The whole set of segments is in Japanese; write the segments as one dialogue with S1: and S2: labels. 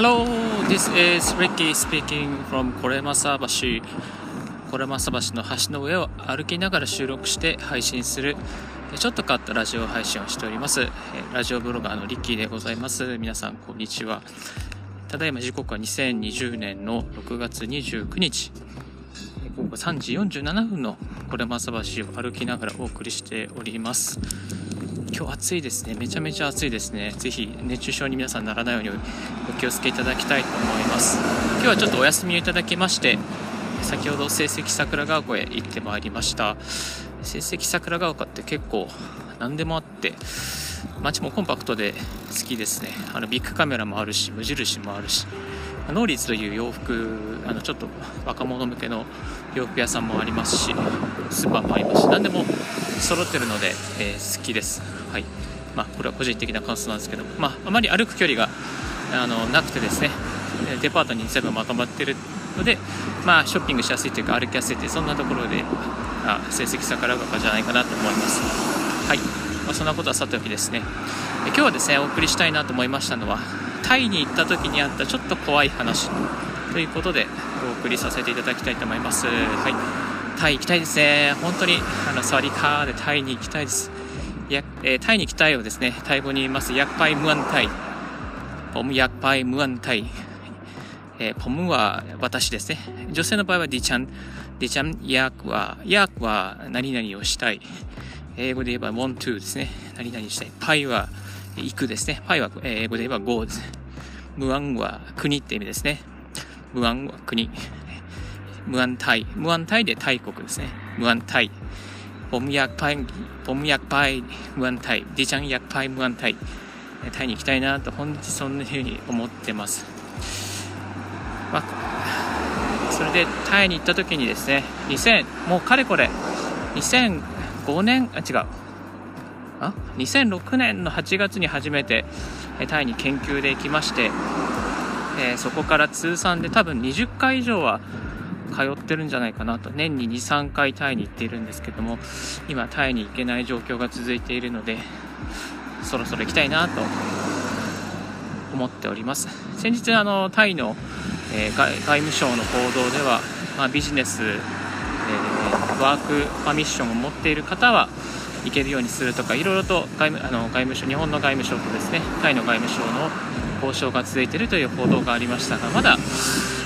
S1: Hello, this is Ricky speaking from コレマサ橋。コレマサ橋の橋の上を歩きながら収録して配信する、ちょっと変わったラジオ配信をしております。ラジオブロガーのリッキーでございます。皆さん、こんにちは。ただいま時刻は2020年の6月29日。午後3時47分のコレマサ橋を歩きながらお送りしております。今日暑いですね。めちゃめちゃ暑いですね。ぜひ熱中症に皆さんならないようにお気をつけいただきたいと思います。今日はちょっとお休みをいただきまして、先ほど成績桜ヶ丘へ行ってまいりました。成績桜ヶ丘って結構何でもあって、街もコンパクトで好きですね。あのビッグカメラもあるし、無印もあるし、ノーリーズという洋服、あのちょっと若者向けの洋服屋さんもありますし、スーパーもありますし、何でも揃ってるので、えー、好きです。はい。まあ、これは個人的な感想なんですけど、まあ、あまり歩く距離があのなくてですね、デパートに全部まとまってるので、まあ、ショッピングしやすいというか歩きやすいというそんなところであ成績逆らうかじゃないかなと思います。はい、まあ、そんなことはさておきですね今日はですねお送りしたいなと思いましたのはタイに行った時にあったちょっと怖い話ということでお送りさせていただきたいと思います。はいタイ行きたいですね。本当に、あの、サワリカーでタイに行きたいです。や、えー、タイに行きたいをですね、タイ語に言います。ヤクパイムアンタイ。ポムヤクパイムアンタイ。えー、ポムは私ですね。女性の場合はディチャン。ディチャンヤークは、ヤークは何々をしたい。英語で言えば want to ですね。何々したい。パイは行くですね。パイは英語で言えば go です。ムアンは国って意味ですね。ムアンは国。ムアンタイ。ムアンタイで大国ですね。ムアンタイ。 ผมอยากไปผมอยากไปเมืองไทยดิฉันอยากไปเมืองไทยタイに行きたいなと本日そんなふうに思ってます、まあ、それでタイに行った時にですね2000もうかれこれ2005年あ違うあ2006年の8月に初めてタイに研究で行きまして、えー、そこから通算で多分20回以上は 通ってるんじゃないかなと。年に23回タイに行っているんですけども今タイに行けない状況が続いているのでそろそろ行きたいなと思っております。先日あのタイの、えー、外務省の報道では、まあ、ビジネス、えー、ワークパミッションを持っている方は行けるようにするとかいろいろと外務あの外務省日本の外務省とですねタイの外務省の交渉が続いているという報道がありましたがまだ、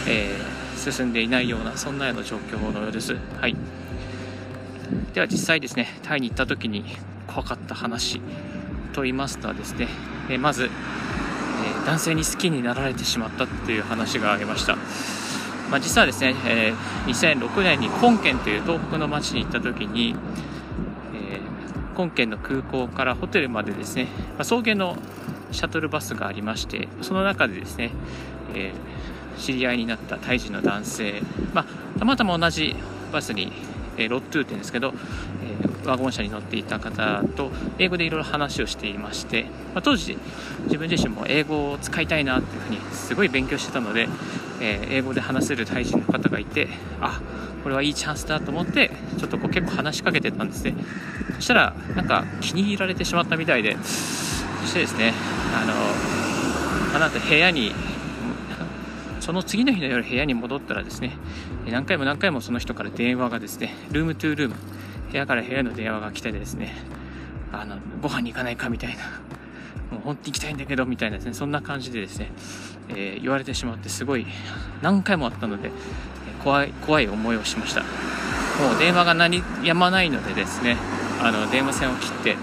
S1: えー進んでいないようなそんなような状況のようです。はい、では実際ですねタイに行った時に怖かった話と言いますとはですね、えまず、え男性に好きになられてしまったという話がありました。まあ、実はですね、えー、2006年に根県という東北の町に行った時に、えー、根県の空港からホテルまでですね、ま、送迎のシャトルバスがありましてその中でですね、えー知り合いになったタイ人の男性、まあ、たまたま同じバスに、えー、ロットゥーって言うんですけど、えー、ワゴン車に乗っていた方と英語でいろいろ話をしていまして、まあ、当時自分自身も英語を使いたいなっていうふうにすごい勉強してたので、えー、英語で話せるタイ人の方がいてあこれはいいチャンスだと思ってちょっとこう結構話しかけてたんですね。そしたらなんか気に入られてしまったみたいでそしてですねあの、あ、なんと部屋にその次の日の夜部屋に戻ったらですね何回も何回もその人から電話がですねルームトゥールーム部屋から部屋の電話が来てですねあのご飯に行かないかみたいなもう本当に行きたいんだけどみたいなですねそんな感じでですね、えー、言われてしまってすごい何回もあったので怖い怖い思いをしました。もう電話が何やまないのでですねあの電話線を切って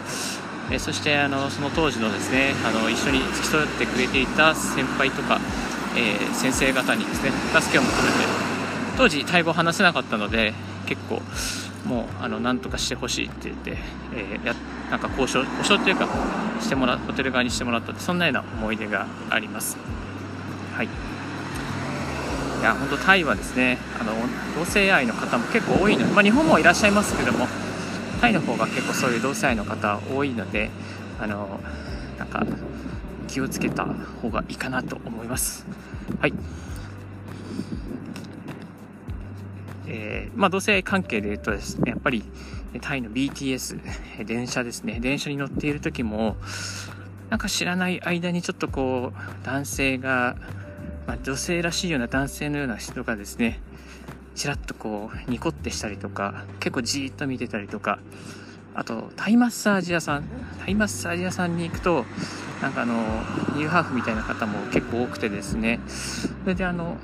S1: えそしてあのその当時のですねあの一緒に付き添ってくれていた先輩とかえー、先生方にですね助けを求めて当時タイ語を話せなかったので結構もうあの何とかしてほしいって言って、えー、やなんか交渉交渉っていうかしてもらホテル側にしてもらったってそんなような思い出があります。はい。いや本当タイはですねあの同性愛の方も結構多いので、まあ、日本もいらっしゃいますけどもタイの方が結構そういう同性愛の方多いのであのなんか気をつけた方がいいかなと思います。はい。えー、まあ、同性関係で言うとですね、やっぱりタイの BTS、電車ですね、電車に乗っている時も、なんか知らない間にちょっとこう、男性がまあ、女性らしいような男性のような人がですねちらっとこうニコってしたりとか結構じーっと見てたりとかあとタイマッサージ屋さん。タイマッサージ屋さんに行くとなんかあのニューハーフみたいな方も結構多くてですね。それであの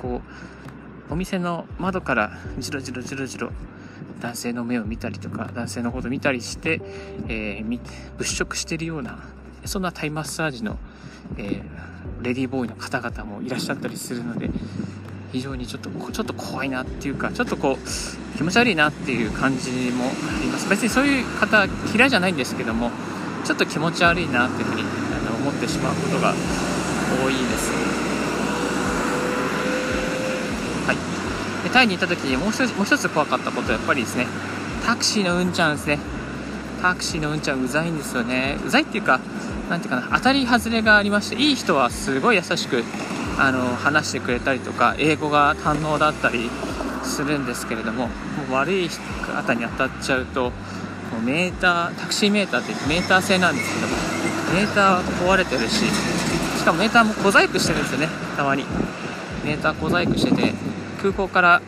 S1: こうお店の窓からじろじろじろじろ男性の目を見たりとか男性のこと見たりして、えー、物色しているようなそんなタイマッサージの、えー、レディーボーイの方々もいらっしゃったりするので非常にちょっとちょっと怖いなっていうかちょっとこう気持ち悪いなっていう感じもあります。別にそういう方嫌いじゃないんですけどもちょっと気持ち悪いなっていうふうにあの思ってしまうことが多いです。はい。でタイに行った時にもう一つもう一つ怖かったことはやっぱりですねタクシーのうんちゃんですね。タクシーのうんちゃんうざいんですよね。うざいっていうか何ていうかな当たり外れがありましていい人はすごい優しくあの話してくれたりとか英語が堪能だったりするんですけれどももう悪い方に当たっちゃうともうメータータクシーメーターってメーター製なんですけどもメーター壊れてるししかもメーターも小細工してるんですよねたまに。メーター小細工してて空港から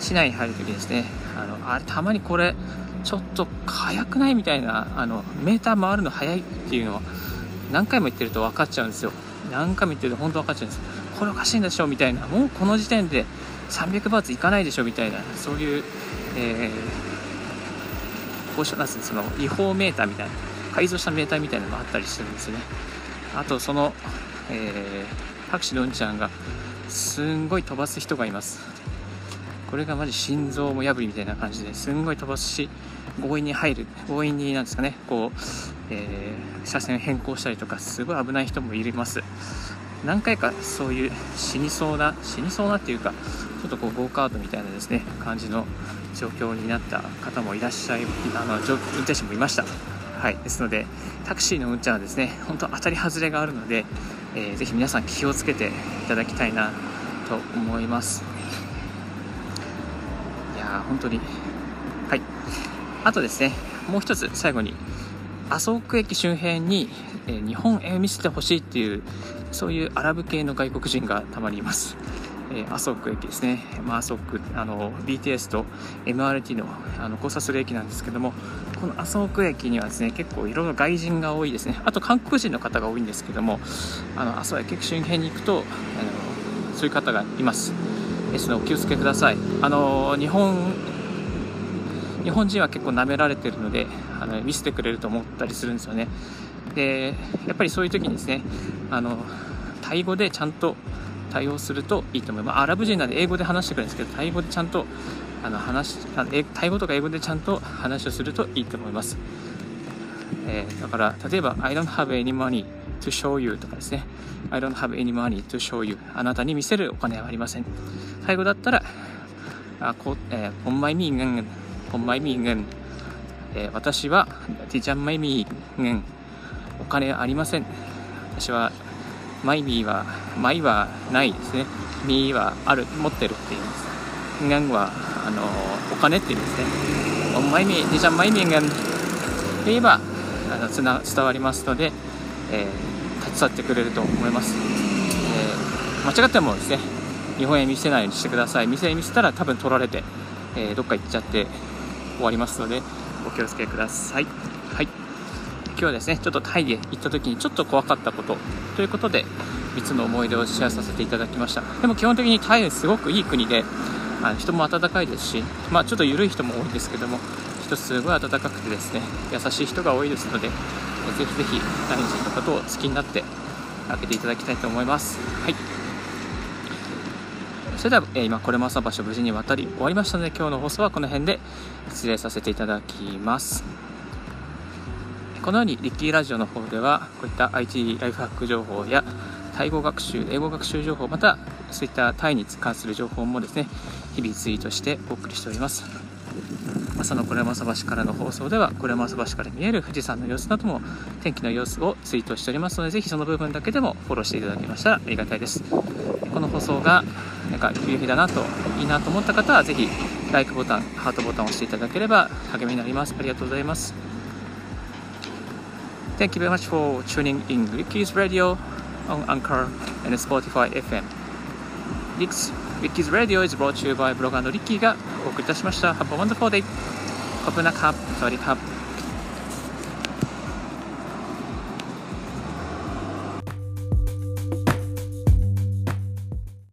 S1: 市内に入るときですねあのあれたまにこれちょっと速くない？みたいなあのメーター回るの速いっていうのは何回も言ってると分かっちゃうんですよ。何回も言ってると本当分かっちゃうんです。これおかしいんでしょみたいな。もうこの時点で300バーツいかないでしょみたいな。そういう、えー、こうしたその違法メーターみたいな。改造したメーターみたいなのがあったりするんですね。あとその、えー、タクシーのうんちゃんがすんごい飛ばす人がいます。これがマジ心臓も破りみたいな感じですんごい飛ばし強引に入る強引になんですかねこう、えー、車線変更したりとかすごい危ない人もいます。何回かそういう死にそうな死にそうなっていうかちょっとこうゴーカートみたいなですね感じの状況になった方もいらっしゃいあの運転手もいました。はい。ですのでタクシーの運転はですね本当当たり外れがあるので、えー、ぜひ皆さん気をつけていただきたいなと思います。本当に。はい。あとですねもう一つ最後に麻生区駅周辺に、えー、日本絵を見せてほしいっていうそういうアラブ系の外国人がたまにいます。えー、麻生区駅ですね、まあ、麻生区あの BTS と MRT のあの交差する駅なんですけどもこの麻生区駅にはですね結構いろいろ外人が多いですね。あと韓国人の方が多いんですけどもあの麻生駅周辺に行くとあのそういう方がいます。ですのお気をつけください。あの日本日本人は結構舐められてるのであの見せてくれると思ったりするんですよね。でやっぱりそういう時にですねあのタイ語でちゃんと対応するといいと思います、アラブ人なんで英語で話してくるんですけどタイ語でちゃんとあの話タイ語とか英語でちゃんと話をするといいと思います、えー、だから例えば I don't have any money to show you とかですね。I don't have any money to show you あなたに見せるお金はありません。タイ語だったらあこ、えー、本米ミーグン本米ミーグン、えー、私はティジャンマイミーグンお金ありません。私はマイミーはマイはないですね。ミーはある。持ってるって言います。ガンはあのお金って言うんですね。おマイミーディジャンマイミーガンって言えばあのつな伝わりますので、えー、立ち去ってくれると思います、えー、間違ってもですね日本へ見せないようにしてください。店に見せたら多分取られて、えー、どっか行っちゃって終わりますのでお気をつけください。はい。今日はですねちょっとタイへ行った時にちょっと怖かったことということで3つの思い出をシェアさせていただきました。でも基本的にタイはすごくいい国であの人も温かいですし、まあ、ちょっと緩い人も多いんですけども人すごい温かくてですね優しい人が多いですのでぜひぜひタイ人のことを好きになって開けていただきたいと思います。はい。それでは、えー、今これも朝場所無事に渡り終わりましたので今日の放送はこの辺で失礼させていただきますこのようにリッキーラジオの方ではこういった IT ライフハック情報やタイ語学習、英語学習情報、またそういったタイに関する情報もですね、日々ツイートしてお送りしております。朝のこれ正橋からの放送では、これ正橋から見える富士山の様子なども天気の様子をツイートしておりますので、ぜひその部分だけでもフォローしていただけましたらありがたいです。この放送が何か有益だなといいなと思った方は是非 LIKE ボタンハートボタンを押していただければ励みになりますありがとうございます Thank you very much for tuning in Ricky's Radio on Anchor and Spotify FM Rick's, Ricky's Radio is brought to you by ブロガーのリッキーがお送りいたしました Have a wonderful day コブナカ、サワディカ